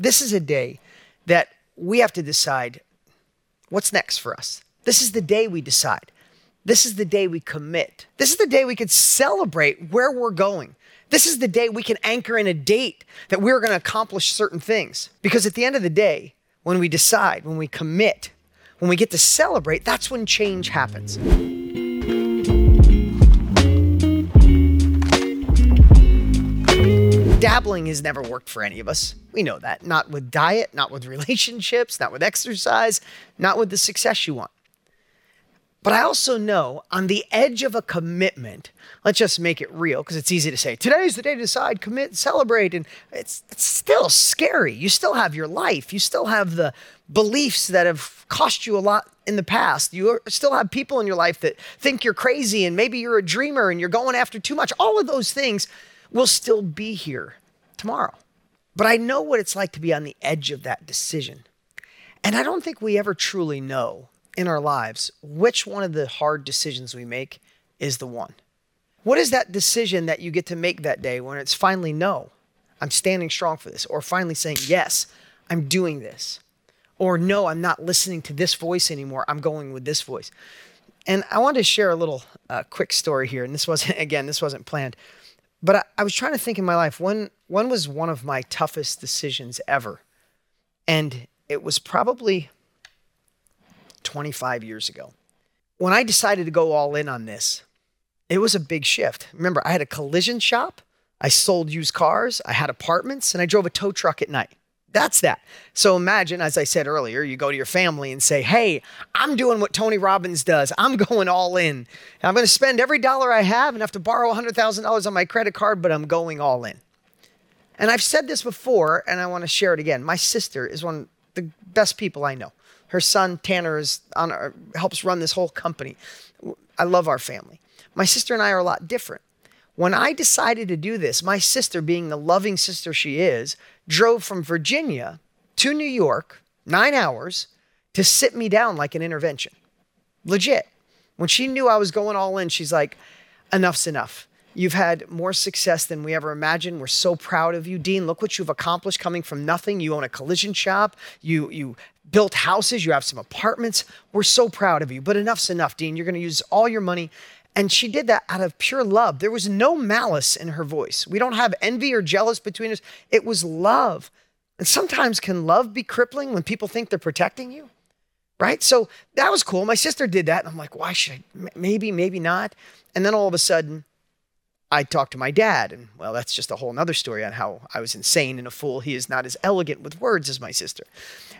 This is a day that we have to decide what's next for us. This is the day we decide. This is the day we commit. This is the day we can celebrate where we're going. This is the day we can anchor in a date that we're going to accomplish certain things. Because at the end of the day, when we decide, when we commit, when we get to celebrate, that's when change happens. Dabbling has never worked for any of us. We know that. Not with diet, not with relationships, not with exercise, not with the success you want. But I also know on the edge of a commitment, let's just make it real because it's easy to say, today's the day to decide, commit, celebrate. And it's, it's still scary. You still have your life, you still have the beliefs that have cost you a lot in the past. You still have people in your life that think you're crazy and maybe you're a dreamer and you're going after too much. All of those things will still be here tomorrow. But I know what it's like to be on the edge of that decision. And I don't think we ever truly know in our lives which one of the hard decisions we make is the one. What is that decision that you get to make that day when it's finally no, I'm standing strong for this, or finally saying yes, I'm doing this, or no, I'm not listening to this voice anymore, I'm going with this voice. And I wanted to share a little uh, quick story here, and this wasn't, again, this wasn't planned, but I, I was trying to think in my life when when was one of my toughest decisions ever, and it was probably 25 years ago. When I decided to go all in on this, it was a big shift. Remember, I had a collision shop, I sold used cars, I had apartments, and I drove a tow truck at night. That's that. So imagine, as I said earlier, you go to your family and say, Hey, I'm doing what Tony Robbins does. I'm going all in. I'm going to spend every dollar I have and have to borrow $100,000 on my credit card, but I'm going all in. And I've said this before, and I want to share it again. My sister is one of the best people I know. Her son Tanner is on helps run this whole company. I love our family. My sister and I are a lot different. When I decided to do this, my sister, being the loving sister she is, drove from Virginia to New York, nine hours, to sit me down like an intervention. Legit. When she knew I was going all in, she's like, enough's enough. You've had more success than we ever imagined. We're so proud of you. Dean, look what you've accomplished coming from nothing. You own a collision shop. You, you built houses. You have some apartments. We're so proud of you. But enough's enough, Dean. You're going to use all your money. And she did that out of pure love. There was no malice in her voice. We don't have envy or jealous between us. It was love. And sometimes can love be crippling when people think they're protecting you? Right? So that was cool. My sister did that. And I'm like, why should I? Maybe, maybe not. And then all of a sudden, I talked to my dad, and well, that's just a whole nother story on how I was insane and a fool. He is not as elegant with words as my sister.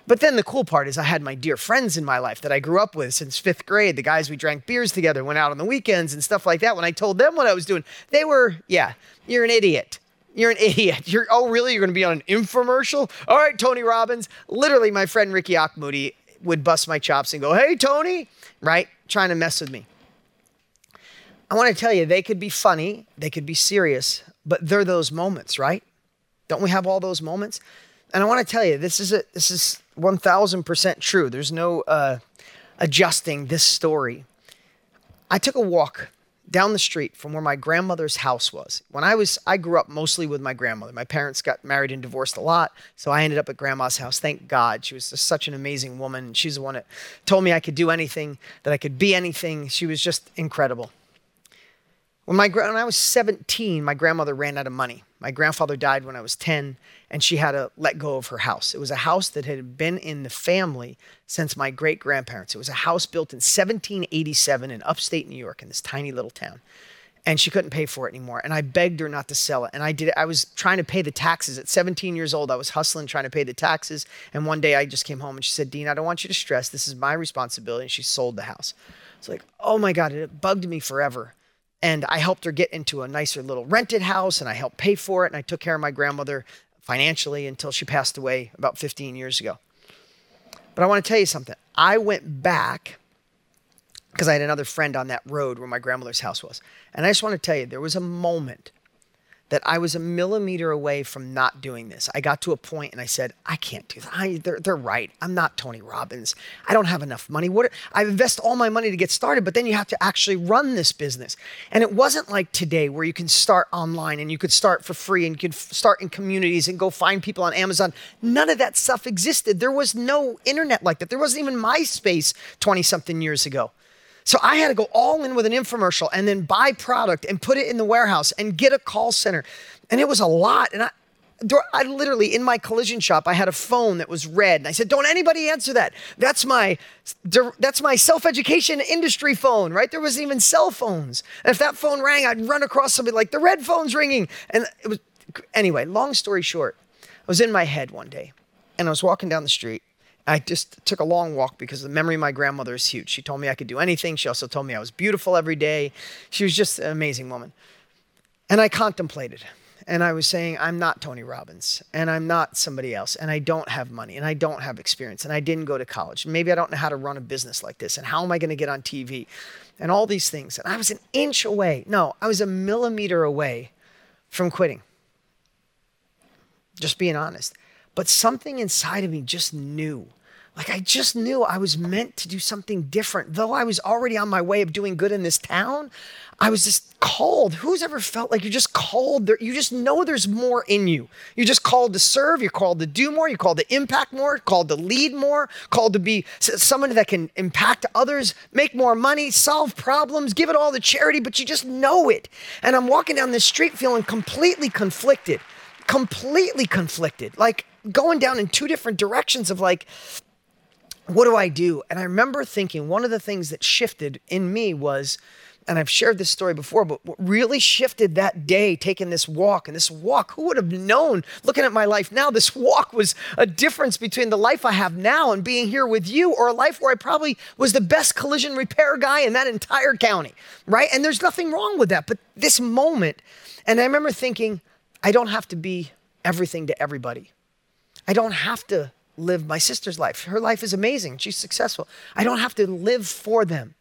But then the cool part is I had my dear friends in my life that I grew up with since fifth grade. The guys we drank beers together, went out on the weekends and stuff like that. When I told them what I was doing, they were, yeah, you're an idiot. You're an idiot. You're oh really? You're to be on an infomercial? All right, Tony Robbins. Literally, my friend Ricky Akmoody would bust my chops and go, "Hey, Tony," right, trying to mess with me. I want to tell you, they could be funny, they could be serious, but they're those moments, right? Don't we have all those moments? And I want to tell you, this is a, this is 1000% true. There's no uh, adjusting this story. I took a walk down the street from where my grandmother's house was. When I was, I grew up mostly with my grandmother. My parents got married and divorced a lot, so I ended up at grandma's house. Thank God. She was just such an amazing woman. She's the one that told me I could do anything, that I could be anything. She was just incredible. When, my, when I was 17, my grandmother ran out of money. My grandfather died when I was 10, and she had to let go of her house. It was a house that had been in the family since my great grandparents. It was a house built in 1787 in upstate New York in this tiny little town. And she couldn't pay for it anymore. And I begged her not to sell it. And I did. I was trying to pay the taxes at 17 years old. I was hustling, trying to pay the taxes. And one day I just came home and she said, Dean, I don't want you to stress. This is my responsibility. And she sold the house. It's like, oh my God, it bugged me forever. And I helped her get into a nicer little rented house and I helped pay for it. And I took care of my grandmother financially until she passed away about 15 years ago. But I want to tell you something. I went back because I had another friend on that road where my grandmother's house was. And I just want to tell you, there was a moment that I was a millimeter away from not doing this. I got to a point and I said, I can't do that. I, they're, they're right. I'm not Tony Robbins. I don't have enough money. What I invest all my money to get started, but then you have to actually run this business. And it wasn't like today where you can start online and you could start for free and you could start in communities and go find people on Amazon. None of that stuff existed. There was no internet like that. There wasn't even MySpace 20 something years ago. So I had to go all in with an infomercial and then buy product and put it in the warehouse and get a call center. And it was a lot. And I, I literally in my collision shop I had a phone that was red. And I said don't anybody answer that. That's my that's my self-education industry phone right? There wasn't even cell phones. And if that phone rang I'd run across somebody like the red phone's ringing and it was anyway long story short I was in my head one day and I was walking down the street I just took a long walk because the memory of my grandmother is huge. She told me I could do anything. She also told me I was beautiful every day. She was just an amazing woman. And I contemplated. And I was saying, I'm not Tony Robbins, and I'm not somebody else, and I don't have money, and I don't have experience, and I didn't go to college. Maybe I don't know how to run a business like this, and how am I going to get on TV, and all these things. And I was an inch away. No, I was a millimeter away from quitting. Just being honest. But something inside of me just knew. Like I just knew I was meant to do something different. Though I was already on my way of doing good in this town, I was just called. Who's ever felt like you're just called? There, you just know there's more in you. You're just called to serve. You're called to do more. You're called to impact more. Called to lead more. Called to be someone that can impact others, make more money, solve problems, give it all to charity. But you just know it. And I'm walking down this street feeling completely conflicted, completely conflicted. Like going down in two different directions of like, what do I do? And I remember thinking one of the things that shifted in me was, and I've shared this story before, but what really shifted that day, taking this walk, and this walk, who would have known, looking at my life now, this walk was a difference between the life I have now and being here with you, or a life where I probably was the best collision repair guy in that entire county, right? And there's nothing wrong with that. But this moment, and I remember thinking, I don't have to be everything to everybody. I don't have to live my sister's life. Her life is amazing. She's successful. I don't have to live for them.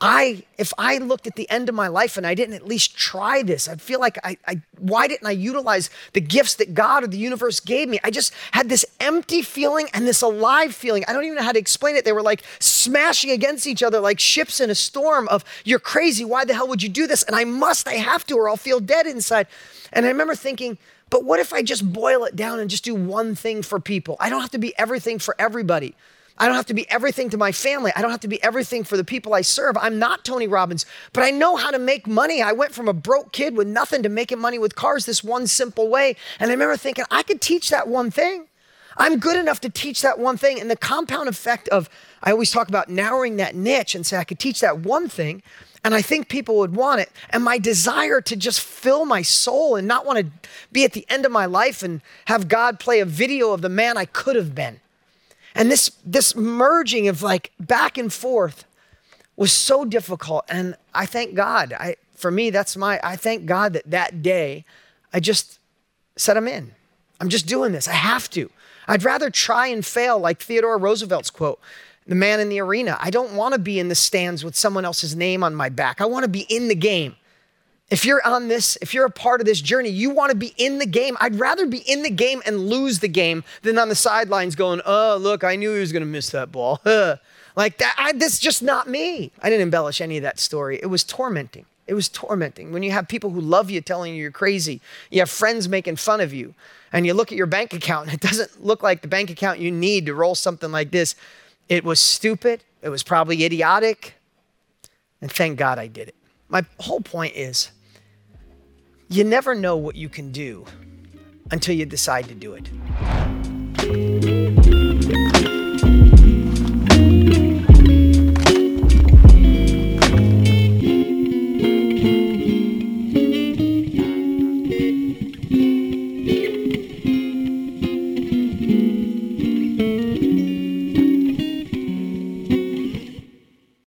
I, if I looked at the end of my life and I didn't at least try this, I'd feel like I, I, why didn't I utilize the gifts that God or the universe gave me? I just had this empty feeling and this alive feeling. I don't even know how to explain it. They were like smashing against each other like ships in a storm of, you're crazy. Why the hell would you do this? And I must, I have to, or I'll feel dead inside. And I remember thinking, but what if I just boil it down and just do one thing for people? I don't have to be everything for everybody. I don't have to be everything to my family. I don't have to be everything for the people I serve. I'm not Tony Robbins, but I know how to make money. I went from a broke kid with nothing to making money with cars this one simple way. And I remember thinking, I could teach that one thing. I'm good enough to teach that one thing. And the compound effect of, I always talk about narrowing that niche and say, I could teach that one thing. And I think people would want it. And my desire to just fill my soul and not want to be at the end of my life and have God play a video of the man I could have been. And this, this merging of like back and forth was so difficult. And I thank God. I, for me, that's my, I thank God that that day I just said, I'm in. I'm just doing this. I have to. I'd rather try and fail, like Theodore Roosevelt's quote the man in the arena. I don't want to be in the stands with someone else's name on my back. I want to be in the game. If you're on this, if you're a part of this journey, you want to be in the game. I'd rather be in the game and lose the game than on the sidelines going, oh, look, I knew he was going to miss that ball. like that, I, that's just not me. I didn't embellish any of that story. It was tormenting. It was tormenting. When you have people who love you telling you you're crazy, you have friends making fun of you, and you look at your bank account and it doesn't look like the bank account you need to roll something like this. It was stupid. It was probably idiotic. And thank God I did it. My whole point is you never know what you can do until you decide to do it.